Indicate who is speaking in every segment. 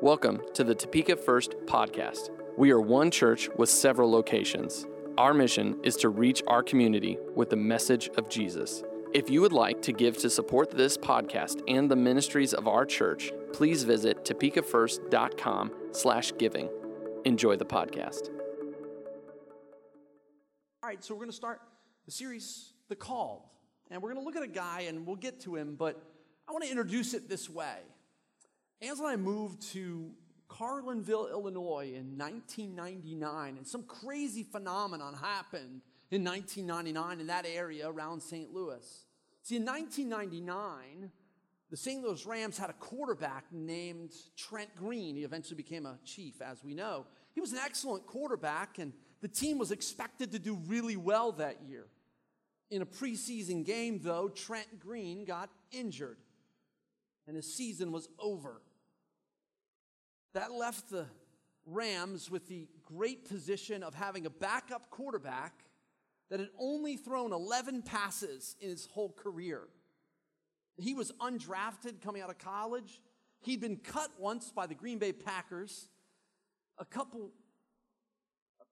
Speaker 1: Welcome to the Topeka First podcast. We are one church with several locations. Our mission is to reach our community with the message of Jesus. If you would like to give to support this podcast and the ministries of our church, please visit topekafirst.com slash giving. Enjoy the podcast.
Speaker 2: All right, so we're going to start the series, The Called. And we're going to look at a guy and we'll get to him, but I want to introduce it this way. And I moved to Carlinville, Illinois in 1999, and some crazy phenomenon happened in 1999 in that area around St. Louis. See, in 1999, the St. Louis Rams had a quarterback named Trent Green. He eventually became a chief, as we know. He was an excellent quarterback, and the team was expected to do really well that year. In a preseason game, though, Trent Green got injured, and his season was over. That left the Rams with the great position of having a backup quarterback that had only thrown 11 passes in his whole career. He was undrafted coming out of college. He'd been cut once by the Green Bay Packers. A couple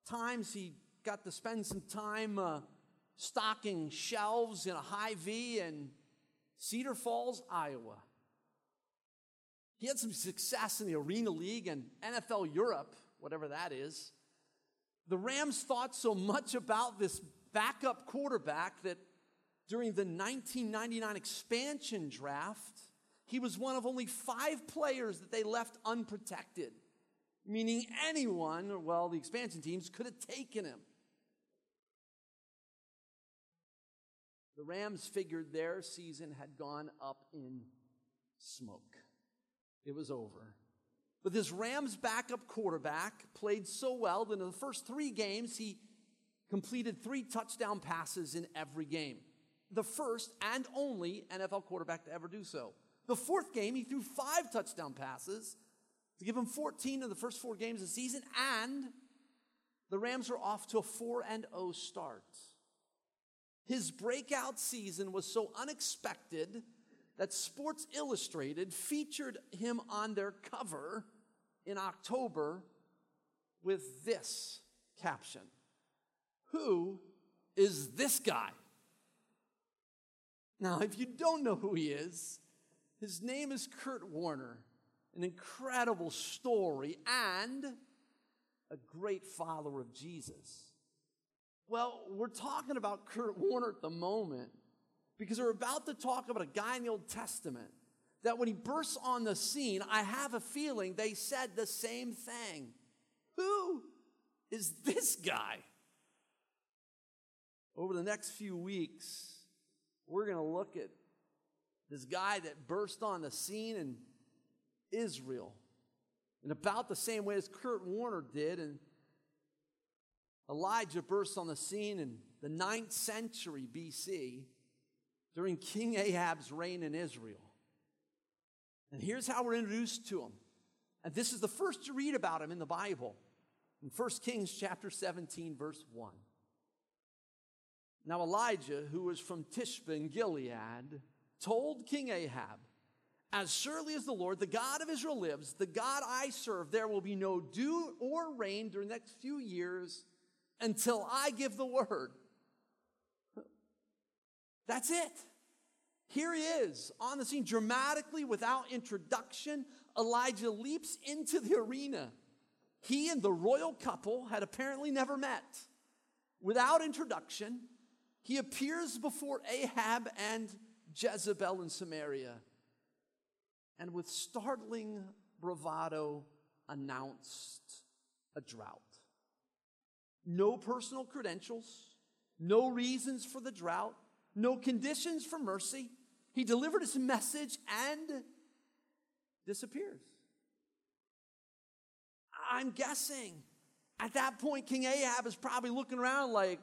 Speaker 2: times he got to spend some time uh, stocking shelves in a Hy-Vee in Cedar Falls, Iowa. He had some success in the Arena League and NFL Europe, whatever that is. The Rams thought so much about this backup quarterback that during the 1999 expansion draft, he was one of only five players that they left unprotected, meaning anyone, well, the expansion teams could have taken him. The Rams figured their season had gone up in smoke. It was over. But this Rams backup quarterback played so well that in the first three games, he completed three touchdown passes in every game. The first and only NFL quarterback to ever do so. The fourth game, he threw five touchdown passes to give him 14 in the first four games of the season, and the Rams are off to a 4 and 0 start. His breakout season was so unexpected that Sports Illustrated featured him on their cover in October with this caption Who is this guy? Now, if you don't know who he is, his name is Kurt Warner, an incredible story and a great follower of Jesus. Well, we're talking about Kurt Warner at the moment because we're about to talk about a guy in the Old Testament that when he bursts on the scene, I have a feeling they said the same thing. Who is this guy? Over the next few weeks, we're going to look at this guy that burst on the scene in Israel in about the same way as Kurt Warner did. And Elijah burst on the scene in the ninth century BC during King Ahab's reign in Israel. And here's how we're introduced to him. And this is the first you read about him in the Bible. In 1 Kings chapter 17, verse 1. Now Elijah, who was from Tishbe in Gilead, told King Ahab, As surely as the Lord, the God of Israel lives, the God I serve, there will be no dew or rain during the next few years until I give the word. That's it. Here he is on the scene dramatically without introduction. Elijah leaps into the arena. He and the royal couple had apparently never met. Without introduction, he appears before Ahab and Jezebel in Samaria and with startling bravado announced a drought. No personal credentials, no reasons for the drought, no conditions for mercy. He delivered his message and disappears. I'm guessing at that point, King Ahab is probably looking around like,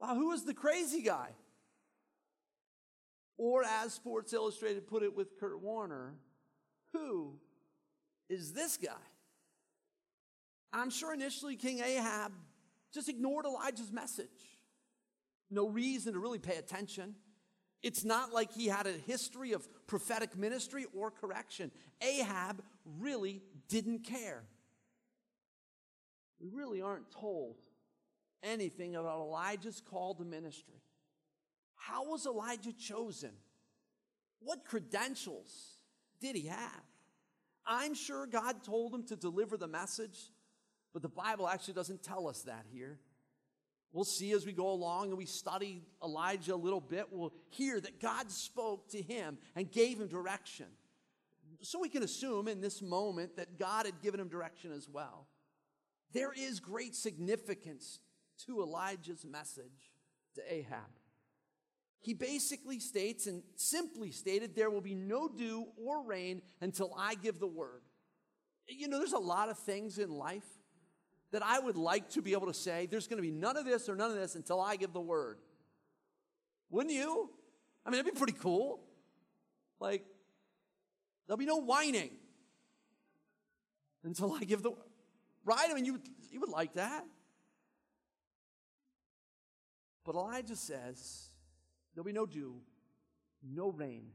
Speaker 2: wow, who is the crazy guy? Or, as Sports Illustrated put it with Kurt Warner, who is this guy? I'm sure initially King Ahab just ignored Elijah's message no reason to really pay attention. It's not like he had a history of prophetic ministry or correction. Ahab really didn't care. We really aren't told anything about Elijah's call to ministry. How was Elijah chosen? What credentials did he have? I'm sure God told him to deliver the message, but the Bible actually doesn't tell us that here. We'll see as we go along and we study Elijah a little bit, we'll hear that God spoke to him and gave him direction. So we can assume in this moment that God had given him direction as well. There is great significance to Elijah's message to Ahab. He basically states and simply stated, There will be no dew or rain until I give the word. You know, there's a lot of things in life that I would like to be able to say, there's going to be none of this or none of this until I give the word. Wouldn't you? I mean, it'd be pretty cool. Like, there'll be no whining until I give the word. right. I mean, you you would like that. But Elijah says, there'll be no dew, no rain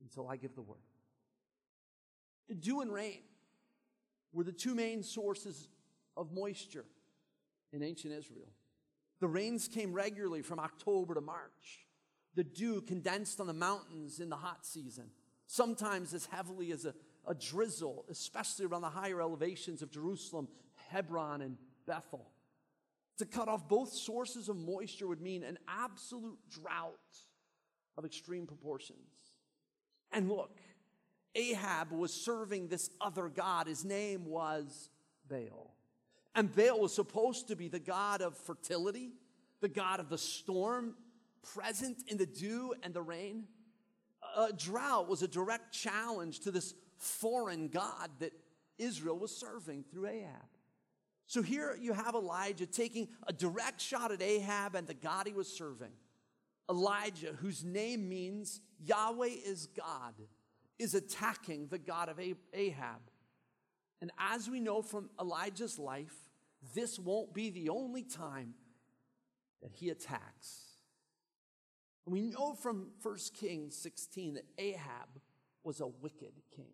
Speaker 2: until I give the word. Dew and rain were the two main sources of moisture in ancient Israel. The rains came regularly from October to March. The dew condensed on the mountains in the hot season, sometimes as heavily as a, a drizzle, especially around the higher elevations of Jerusalem, Hebron, and Bethel. To cut off both sources of moisture would mean an absolute drought of extreme proportions. And look, Ahab was serving this other God. His name was Baal. And Baal was supposed to be the god of fertility, the god of the storm, present in the dew and the rain. A drought was a direct challenge to this foreign god that Israel was serving through Ahab. So here you have Elijah taking a direct shot at Ahab and the God he was serving. Elijah, whose name means Yahweh is God, is attacking the God of Ahab. And as we know from Elijah's life, this won't be the only time that he attacks. And we know from 1 Kings 16 that Ahab was a wicked king.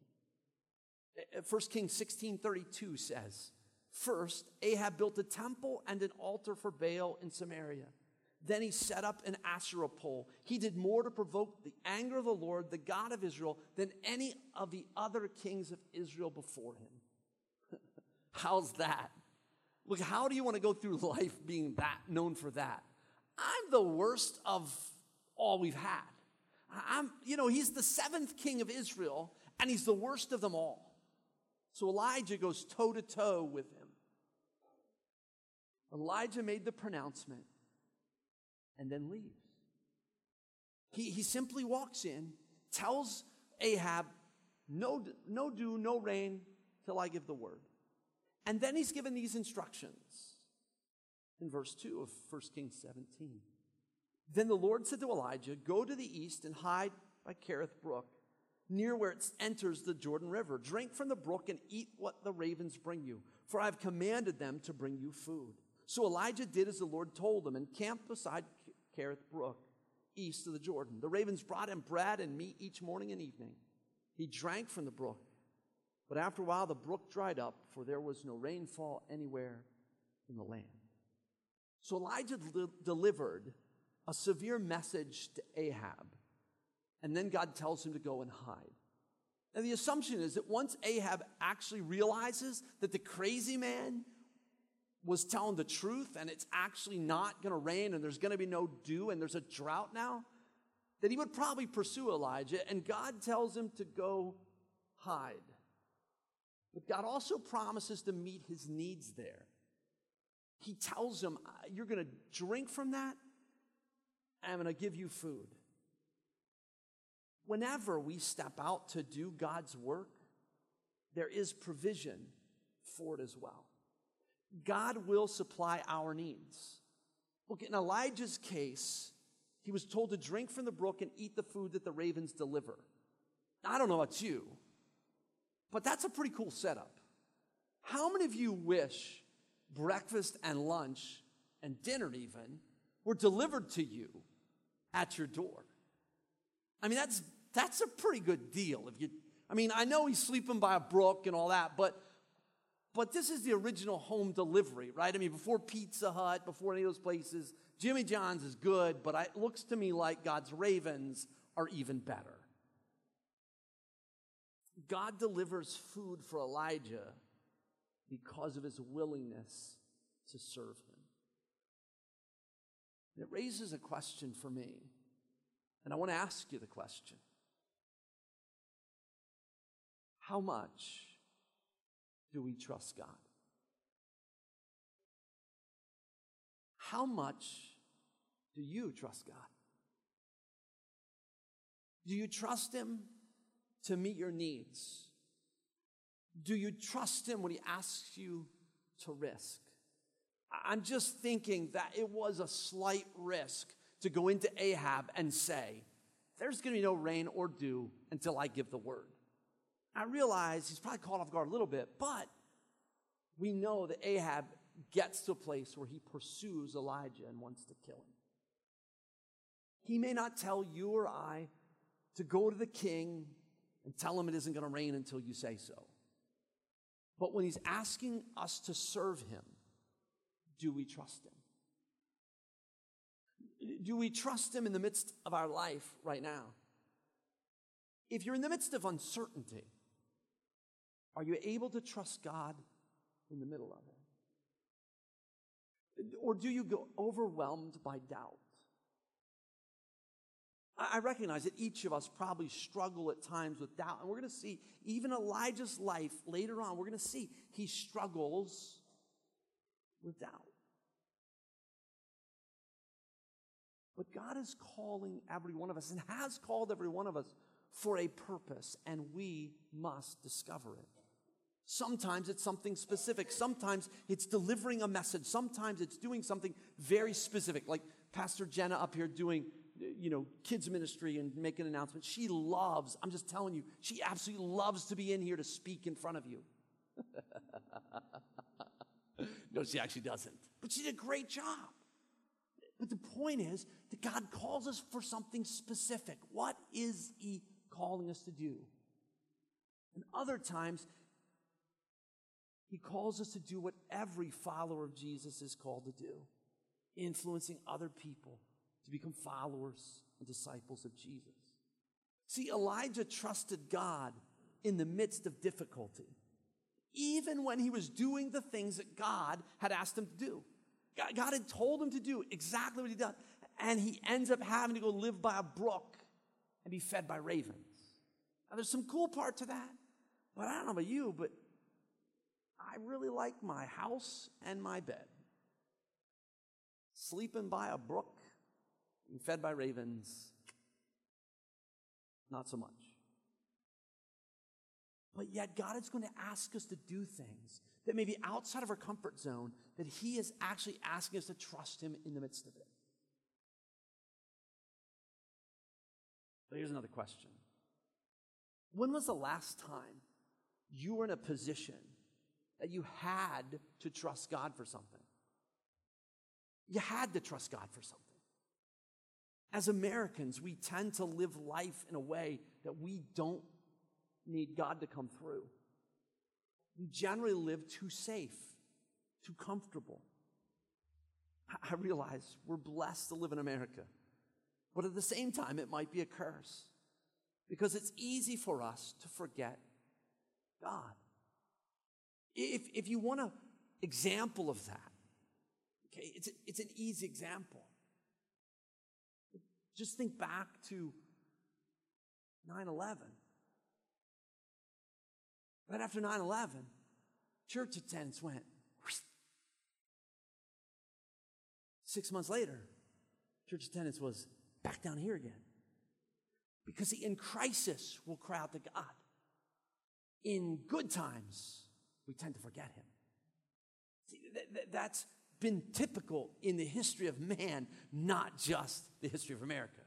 Speaker 2: Eh, 1 Kings 16 32 says, First, Ahab built a temple and an altar for Baal in Samaria. Then he set up an Asherah pole. He did more to provoke the anger of the Lord, the God of Israel, than any of the other kings of Israel before him. How's that? Look, how do you want to go through life being that known for that? I'm the worst of all we've had. I'm, you know, he's the seventh king of Israel, and he's the worst of them all. So Elijah goes toe to toe with him. Elijah made the pronouncement and then leaves. He, he simply walks in, tells Ahab, no, no dew, no rain till I give the word. And then he's given these instructions in verse 2 of 1 Kings 17. Then the Lord said to Elijah, Go to the east and hide by Kerith Brook, near where it enters the Jordan River. Drink from the brook and eat what the ravens bring you, for I have commanded them to bring you food. So Elijah did as the Lord told him and camped beside Kerith Brook, east of the Jordan. The ravens brought him bread and meat each morning and evening. He drank from the brook. But after a while, the brook dried up, for there was no rainfall anywhere in the land. So Elijah li- delivered a severe message to Ahab, and then God tells him to go and hide. And the assumption is that once Ahab actually realizes that the crazy man was telling the truth and it's actually not going to rain and there's going to be no dew and there's a drought now, that he would probably pursue Elijah. And God tells him to go hide. But God also promises to meet his needs there. He tells him, You're going to drink from that, I'm going to give you food. Whenever we step out to do God's work, there is provision for it as well. God will supply our needs. Look, in Elijah's case, he was told to drink from the brook and eat the food that the ravens deliver. I don't know about you, but that's a pretty cool setup. How many of you wish breakfast and lunch and dinner even were delivered to you at your door? I mean, that's, that's a pretty good deal. If you, I mean, I know he's sleeping by a brook and all that, but, but this is the original home delivery, right? I mean, before Pizza Hut, before any of those places, Jimmy John's is good, but it looks to me like God's ravens are even better. God delivers food for Elijah because of his willingness to serve him. And it raises a question for me, and I want to ask you the question How much do we trust God? How much do you trust God? Do you trust Him to meet your needs? Do you trust Him when He asks you to risk? I'm just thinking that it was a slight risk to go into Ahab and say, There's going to be no rain or dew until I give the word. I realize he's probably caught off guard a little bit, but we know that Ahab gets to a place where he pursues Elijah and wants to kill him. He may not tell you or I to go to the king and tell him it isn't going to rain until you say so. But when he's asking us to serve him, do we trust him? Do we trust him in the midst of our life right now? If you're in the midst of uncertainty, are you able to trust God in the middle of it? Or do you go overwhelmed by doubt? I recognize that each of us probably struggle at times with doubt. And we're going to see, even Elijah's life later on, we're going to see he struggles with doubt. But God is calling every one of us and has called every one of us for a purpose, and we must discover it. Sometimes it's something specific. Sometimes it's delivering a message. Sometimes it's doing something very specific, like Pastor Jenna up here doing, you know, kids ministry and make an announcement. She loves, I'm just telling you, she absolutely loves to be in here to speak in front of you. no, she actually doesn't. But she did a great job. But the point is that God calls us for something specific. What is He calling us to do? And other times, He calls us to do what every follower of Jesus is called to do influencing other people to become followers and disciples of Jesus. See, Elijah trusted God in the midst of difficulty, even when he was doing the things that God had asked him to do. God had told him to do exactly what he did. And he ends up having to go live by a brook and be fed by ravens. Now, there's some cool part to that. But I don't know about you, but I really like my house and my bed. Sleeping by a brook, being fed by ravens, not so much. But yet, God is going to ask us to do things that may be outside of our comfort zone, that He is actually asking us to trust Him in the midst of it. But here's another question When was the last time you were in a position that you had to trust God for something? You had to trust God for something. As Americans, we tend to live life in a way that we don't need God to come through. We generally live too safe, too comfortable. I realize we're blessed to live in America, but at the same time, it might be a curse because it's easy for us to forget God. If, if you want an example of that, okay, it's, it's an easy example. Just think back to 9 11. Right after 9 11, church attendance went. Six months later, church attendance was back down here again. Because in crisis, we'll cry out to God. In good times, we tend to forget Him. See, th- th- that's been typical in the history of man, not just the history of America.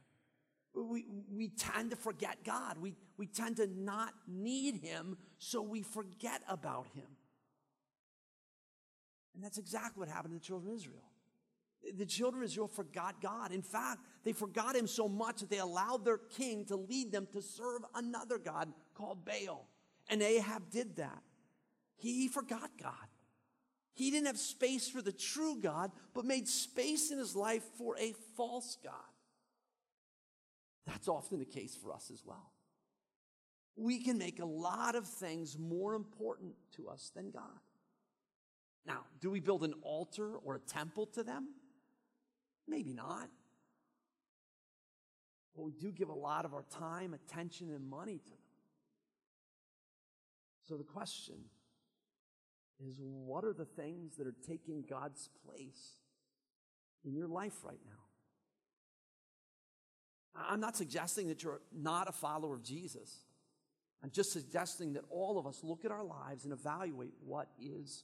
Speaker 2: We, we tend to forget God. We, we tend to not need Him, so we forget about Him. And that's exactly what happened to the children of Israel. The children of Israel forgot God. In fact, they forgot him so much that they allowed their king to lead them to serve another God called Baal. And Ahab did that. He forgot God. He didn't have space for the true God, but made space in his life for a false God. That's often the case for us as well. We can make a lot of things more important to us than God. Now, do we build an altar or a temple to them? Maybe not. But we do give a lot of our time, attention, and money to them. So the question is what are the things that are taking God's place in your life right now? I'm not suggesting that you're not a follower of Jesus. I'm just suggesting that all of us look at our lives and evaluate what is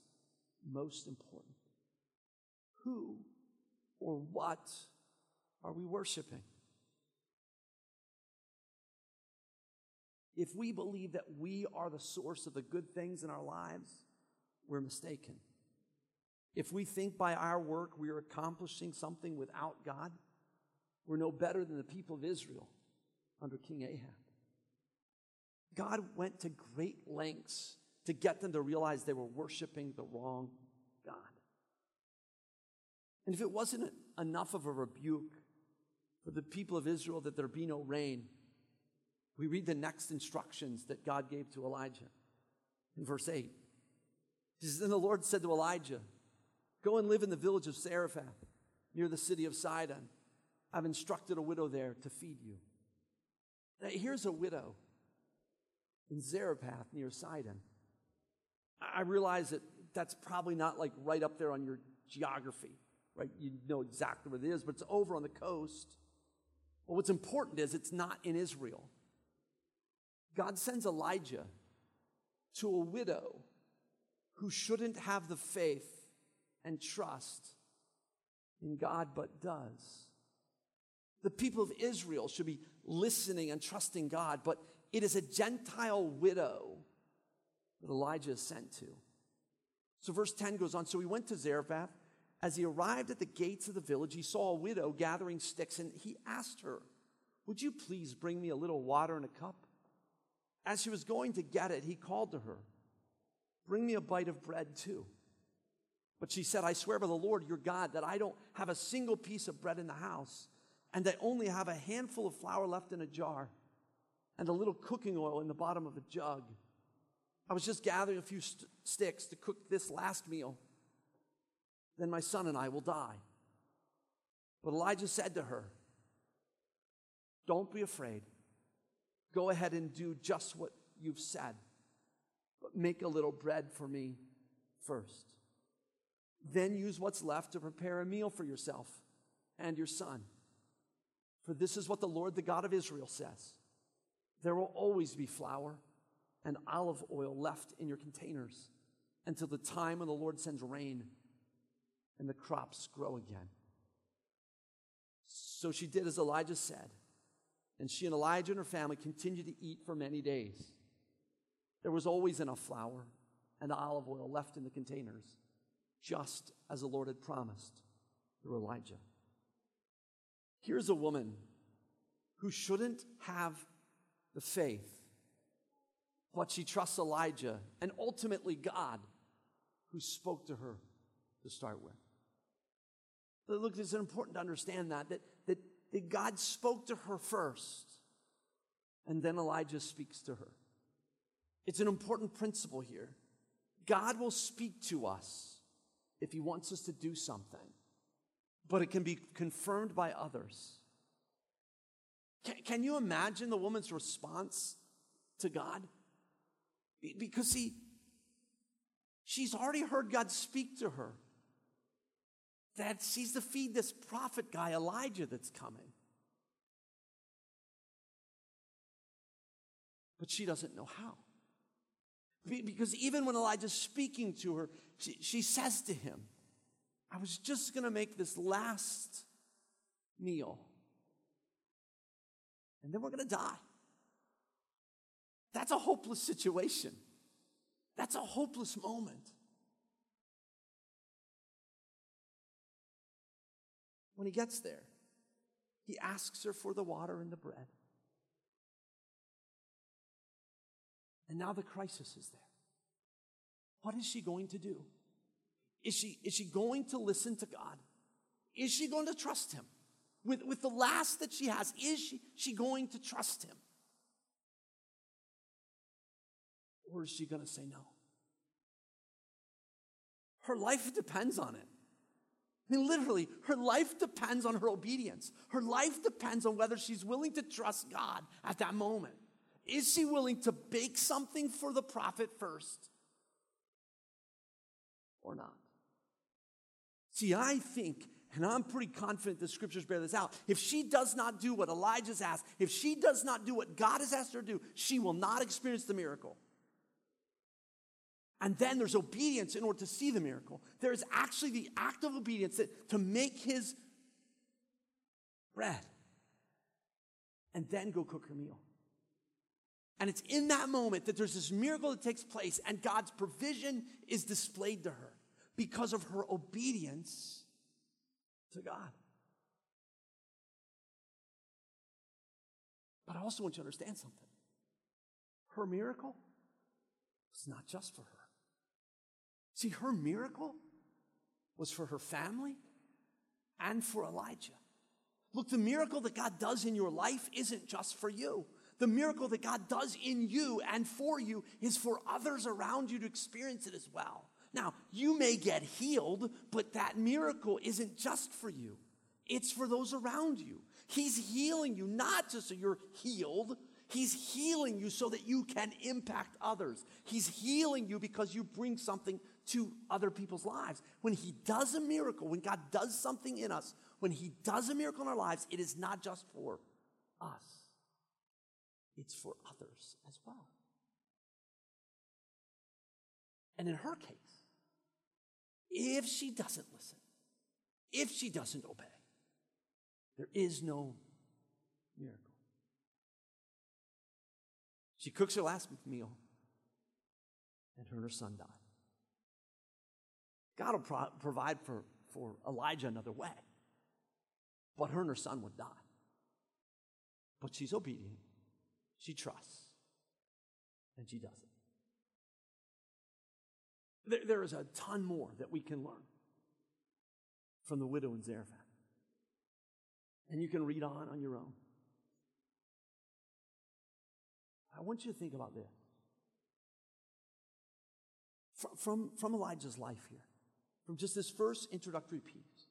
Speaker 2: most important. Who or what are we worshiping? If we believe that we are the source of the good things in our lives, we're mistaken. If we think by our work we are accomplishing something without God, we're no better than the people of Israel under King Ahab. God went to great lengths to get them to realize they were worshiping the wrong God. And if it wasn't enough of a rebuke for the people of Israel that there be no rain, we read the next instructions that God gave to Elijah in verse 8. Then the Lord said to Elijah, Go and live in the village of Zarephath, near the city of Sidon. I've instructed a widow there to feed you. Now, here's a widow in Zarephath near Sidon. I realize that that's probably not like right up there on your geography, right? You know exactly where it is, but it's over on the coast. Well, what's important is it's not in Israel. God sends Elijah to a widow who shouldn't have the faith and trust in God but does. The people of Israel should be listening and trusting God, but it is a Gentile widow that Elijah is sent to. So verse 10 goes on So he went to Zarephath. As he arrived at the gates of the village, he saw a widow gathering sticks, and he asked her, Would you please bring me a little water in a cup? As she was going to get it, he called to her, Bring me a bite of bread too. But she said, I swear by the Lord your God that I don't have a single piece of bread in the house, and I only have a handful of flour left in a jar, and a little cooking oil in the bottom of a jug. I was just gathering a few st- sticks to cook this last meal. Then my son and I will die. But Elijah said to her, Don't be afraid. Go ahead and do just what you've said, but make a little bread for me first. Then use what's left to prepare a meal for yourself and your son. For this is what the Lord, the God of Israel, says There will always be flour and olive oil left in your containers until the time when the Lord sends rain and the crops grow again. So she did as Elijah said, and she and Elijah and her family continued to eat for many days. There was always enough flour and olive oil left in the containers, just as the Lord had promised through Elijah. Here's a woman who shouldn't have the faith, but she trusts Elijah and ultimately God who spoke to her to start with. But look, it's important to understand that, that, that, that God spoke to her first, and then Elijah speaks to her. It's an important principle here. God will speak to us if he wants us to do something, but it can be confirmed by others. Can, can you imagine the woman's response to God? Because see, she's already heard God speak to her that she's to feed this prophet guy, Elijah, that's coming. But she doesn't know how. Because even when Elijah's speaking to her, she, she says to him, I was just going to make this last meal, and then we're going to die. That's a hopeless situation. That's a hopeless moment. when he gets there, he asks her for the water and the bread. And now the crisis is there. What is she going to do? Is she, is she going to listen to God? Is she going to trust him? With, with the last that she has, is she, she going to trust him? Or is she going to say no? Her life depends on it. I mean, literally, her life depends on her obedience. Her life depends on whether she's willing to trust God at that moment. Is she willing to bake something for the prophet first or not? See, I think, and I'm pretty confident the scriptures bear this out, if she does not do what Elijah's asked, if she does not do what God has asked her to do, she will not experience the miracle. And then there's obedience in order to see the miracle. There is actually the act of obedience to make his bread and then go cook her meal. And it's in that moment that there's this miracle that takes place and God's provision is displayed to her because of her obedience to God. But I also want you to understand something. Her miracle was not just for her. See, her miracle was for her family and for Elijah. Look, the miracle that God does in your life isn't just for you. The miracle that God does in you and for you is for others around you to experience it as well. Now, you may get healed, but that miracle isn't just for you. It's for those around you. He's healing you, not just so you're healed, He's healing you so that you can impact others. He's healing you because you bring something to other people's lives. When He does a miracle, when God does something in us, when He does a miracle in our lives, it is not just for us, it's for others as well. And in her case, if she doesn't listen, if she doesn't obey, there is no miracle. She cooks her last meal, and her and her son die. God will pro- provide for, for Elijah another way. But her and her son would die. But she's obedient. She trusts. And she does it. There, there is a ton more that we can learn from the widow in Zarephath. And you can read on on your own. I want you to think about this. From, from, from Elijah's life here from just this first introductory piece.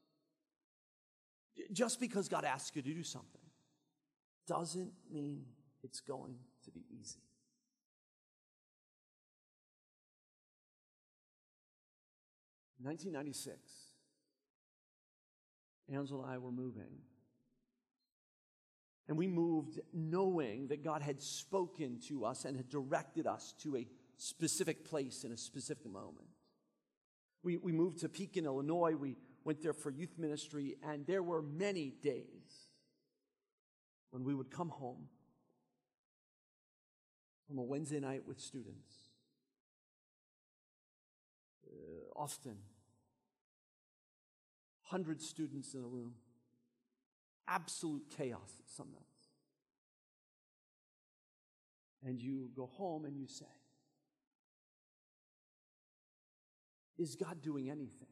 Speaker 2: Just because God asks you to do something doesn't mean it's going to be easy. In 1996, Angela and I were moving. And we moved knowing that God had spoken to us and had directed us to a specific place in a specific moment. We, we moved to Pekin, Illinois. We went there for youth ministry, and there were many days when we would come home from a Wednesday night with students. Uh, often, 100 students in a room, absolute chaos some nights. And you go home and you say, Is God doing anything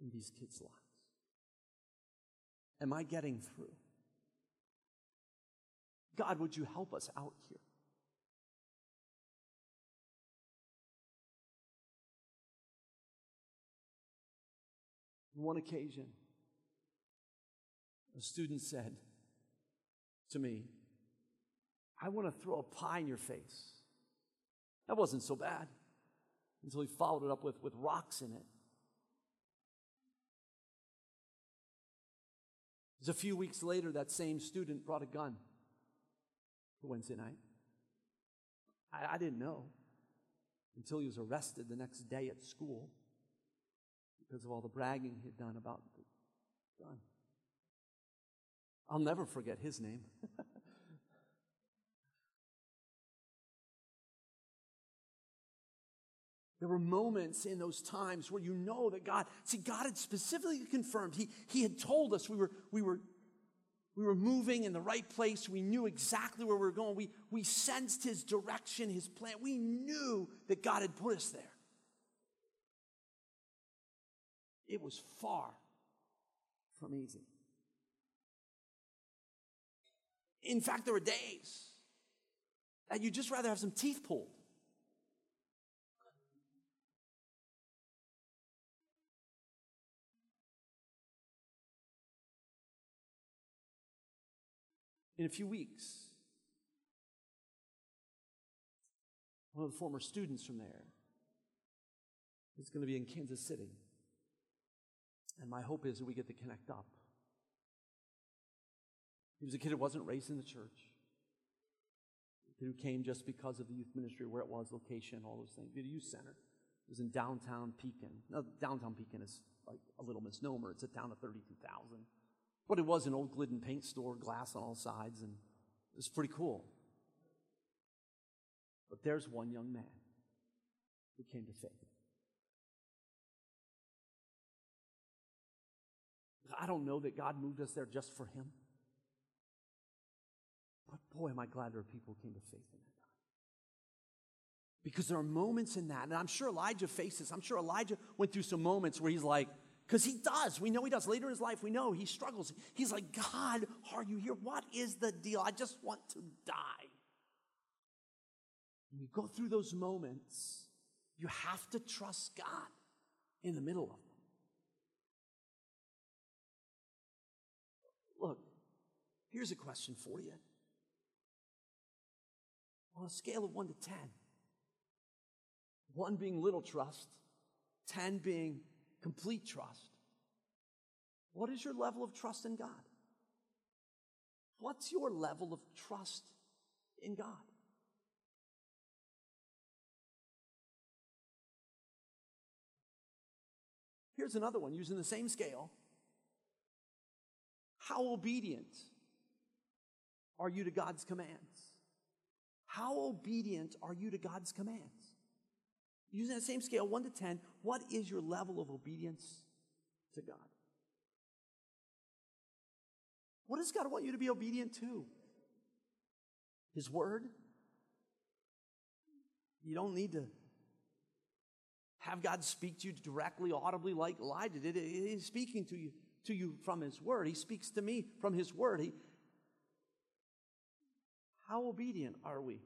Speaker 2: in these kids' lives? Am I getting through? God, would you help us out here? On one occasion, a student said to me, I want to throw a pie in your face. That wasn't so bad until he followed it up with, with rocks in it. Just a few weeks later, that same student brought a gun Wednesday night. I, I didn't know until he was arrested the next day at school because of all the bragging he had done about the gun. I'll never forget his name. There were moments in those times where you know that God, see, God had specifically confirmed. He, he had told us we were, we, were, we were moving in the right place. We knew exactly where we were going. We, we sensed His direction, His plan. We knew that God had put us there. It was far from easy. In fact, there were days that you'd just rather have some teeth pulled. In a few weeks, one of the former students from there is going to be in Kansas City. And my hope is that we get to connect up. He was a kid who wasn't raised in the church, who came just because of the youth ministry, where it was, location, all those things. We had a youth center. It was in downtown Pekin. Now, downtown Pekin is like a little misnomer. It's a town of 32,000. But it was an old Glidden paint store, glass on all sides, and it was pretty cool. But there's one young man who came to faith. I don't know that God moved us there just for him. But boy, am I glad there are people who came to faith in that time. Because there are moments in that, and I'm sure Elijah faces, I'm sure Elijah went through some moments where he's like, because he does. We know he does. Later in his life, we know he struggles. He's like, God, are you here? What is the deal? I just want to die. And you go through those moments, you have to trust God in the middle of them. Look, here's a question for you. On a scale of 1 to 10, 1 being little trust, 10 being complete trust, what is your level of trust in God? What's your level of trust in God? Here's another one using the same scale. How obedient are you to God's commands? How obedient are you to God's commands? Using that same scale, 1 to 10, what is your level of obedience to God? What does God want you to be obedient to? His word? You don't need to have God speak to you directly, audibly, like Elijah did. He's speaking to you to you from His Word. He speaks to me from His Word. He, how obedient are we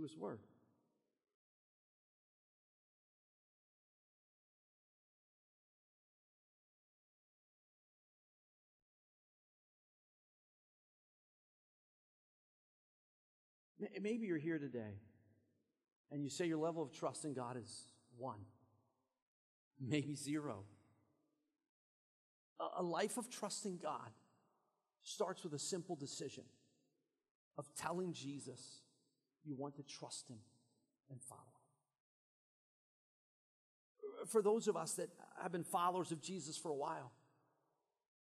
Speaker 2: to His Word? Maybe you're here today and you say your level of trust in God is one, maybe zero. A life of trusting God starts with a simple decision of telling Jesus you want to trust Him and follow Him. For those of us that have been followers of Jesus for a while,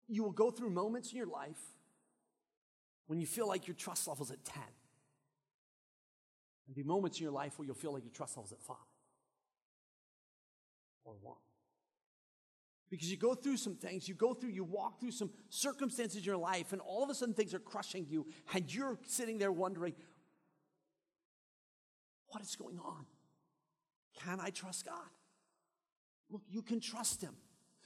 Speaker 2: you will go through moments in your life when you feel like your trust level's at 10. And be moments in your life where you'll feel like your trust level's at 5 or one. Because you go through some things, you go through, you walk through some circumstances in your life, and all of a sudden things are crushing you, and you're sitting there wondering, what is going on? Can I trust God? Look, you can trust Him.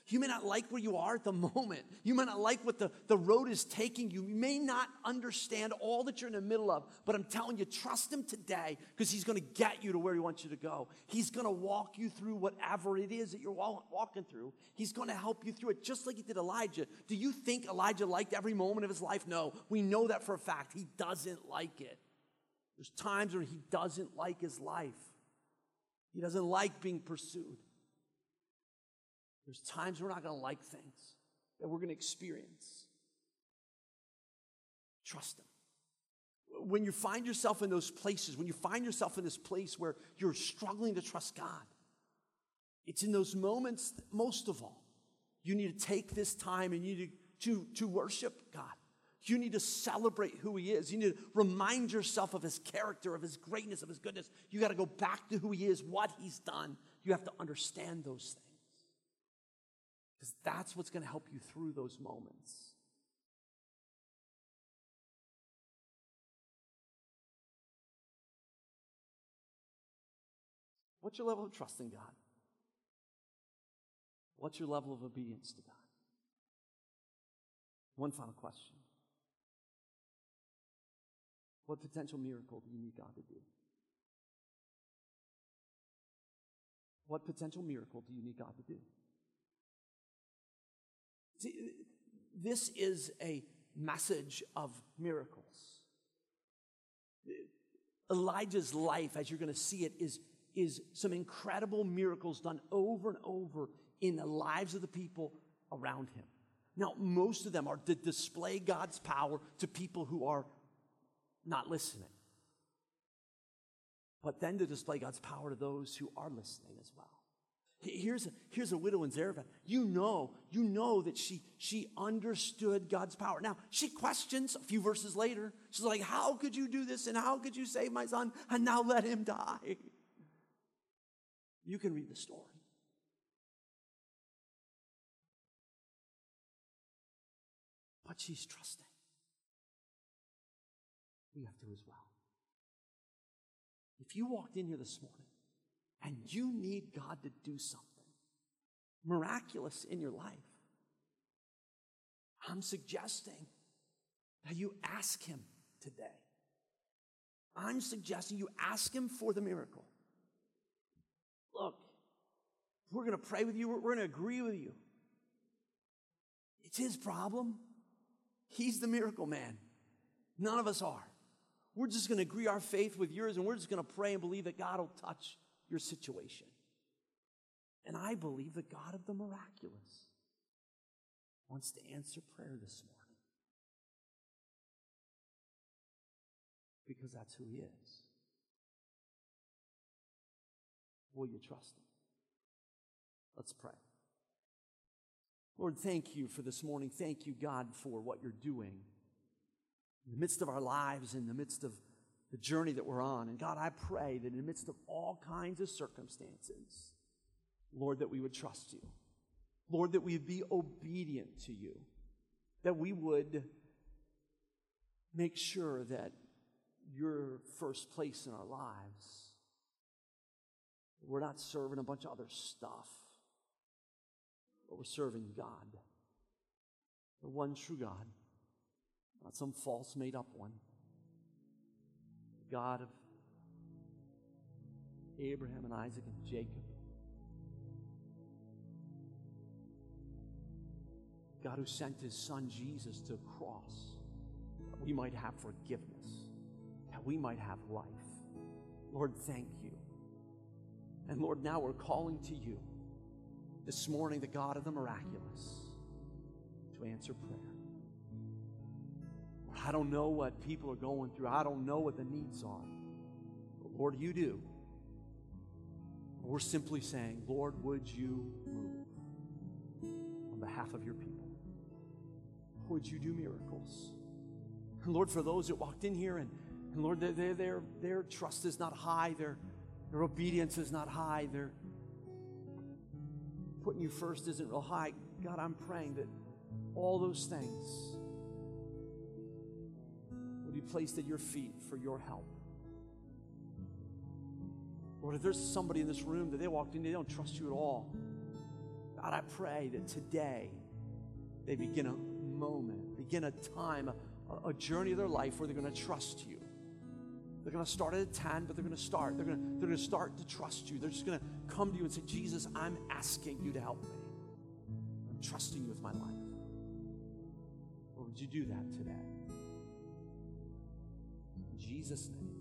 Speaker 2: You may not like where you are at the moment. You may not like what the, the road is taking you. You may not understand all that you're in the middle of, but I'm telling you, trust Him today because He's going to get you to where He wants you to go. He's going to walk you through whatever it is that you're walking through. He's going to help you through it just like He did Elijah. Do you think Elijah liked every moment of his life? No. We know that for a fact. He doesn't like it. There's times where he doesn't like his life, he doesn't like being pursued. There's times we're not going to like things that we're going to experience. Trust Him. When you find yourself in those places, when you find yourself in this place where you're struggling to trust God, it's in those moments, most of all, you need to take this time and you need to, to, to worship God. You need to celebrate who he is. You need to remind yourself of his character, of his greatness, of his goodness. You got to go back to who he is, what he's done. You have to understand those things. Because that's what's going to help you through those moments. What's your level of trust in God? What's your level of obedience to God? One final question. What potential miracle do you need God to do? What potential miracle do you need God to do? See, this is a message of miracles. Elijah's life, as you're going to see it, is, is some incredible miracles done over and over in the lives of the people around him. Now, most of them are to display God's power to people who are not listening. But then to display God's power to those who are listening as well. Here's a, here's a widow in Zarephath. You know, you know that she, she understood God's power. Now, she questions a few verses later. She's like, How could you do this? And how could you save my son and now let him die? You can read the story. But she's trusting. We have to as well. If you walked in here this morning and you need God to do something miraculous in your life, I'm suggesting that you ask Him today. I'm suggesting you ask Him for the miracle. Look, we're going to pray with you, we're going to agree with you. It's His problem. He's the miracle man. None of us are. We're just going to agree our faith with yours and we're just going to pray and believe that God will touch your situation. And I believe the God of the miraculous wants to answer prayer this morning. Because that's who He is. Will you trust Him? Let's pray. Lord, thank you for this morning. Thank you, God, for what you're doing in the midst of our lives, in the midst of the journey that we're on. And God, I pray that in the midst of all kinds of circumstances, Lord, that we would trust you. Lord, that we would be obedient to you. That we would make sure that you're first place in our lives. We're not serving a bunch of other stuff, but we're serving God, the one true God, not some false made up one. God of Abraham and Isaac and Jacob. God who sent his son Jesus to a cross that we might have forgiveness, that we might have life. Lord, thank you. And Lord, now we're calling to you this morning, the God of the miraculous, to answer prayer. I don't know what people are going through. I don't know what the needs are. But Lord, you do. We're simply saying, Lord, would you move on behalf of your people? Would you do miracles? And Lord, for those that walked in here and, and Lord, their, their, their trust is not high, their, their obedience is not high, their putting you first isn't real high. God, I'm praying that all those things be placed at your feet for your help. Lord, if there's somebody in this room that they walked in, they don't trust you at all. God, I pray that today they begin a moment, begin a time, a, a journey of their life where they're going to trust you. They're going to start at a 10, but they're going to start. They're going to, they're going to start to trust you. They're just going to come to you and say, Jesus, I'm asking you to help me. I'm trusting you with my life. Or would you do that today? Jesus' name.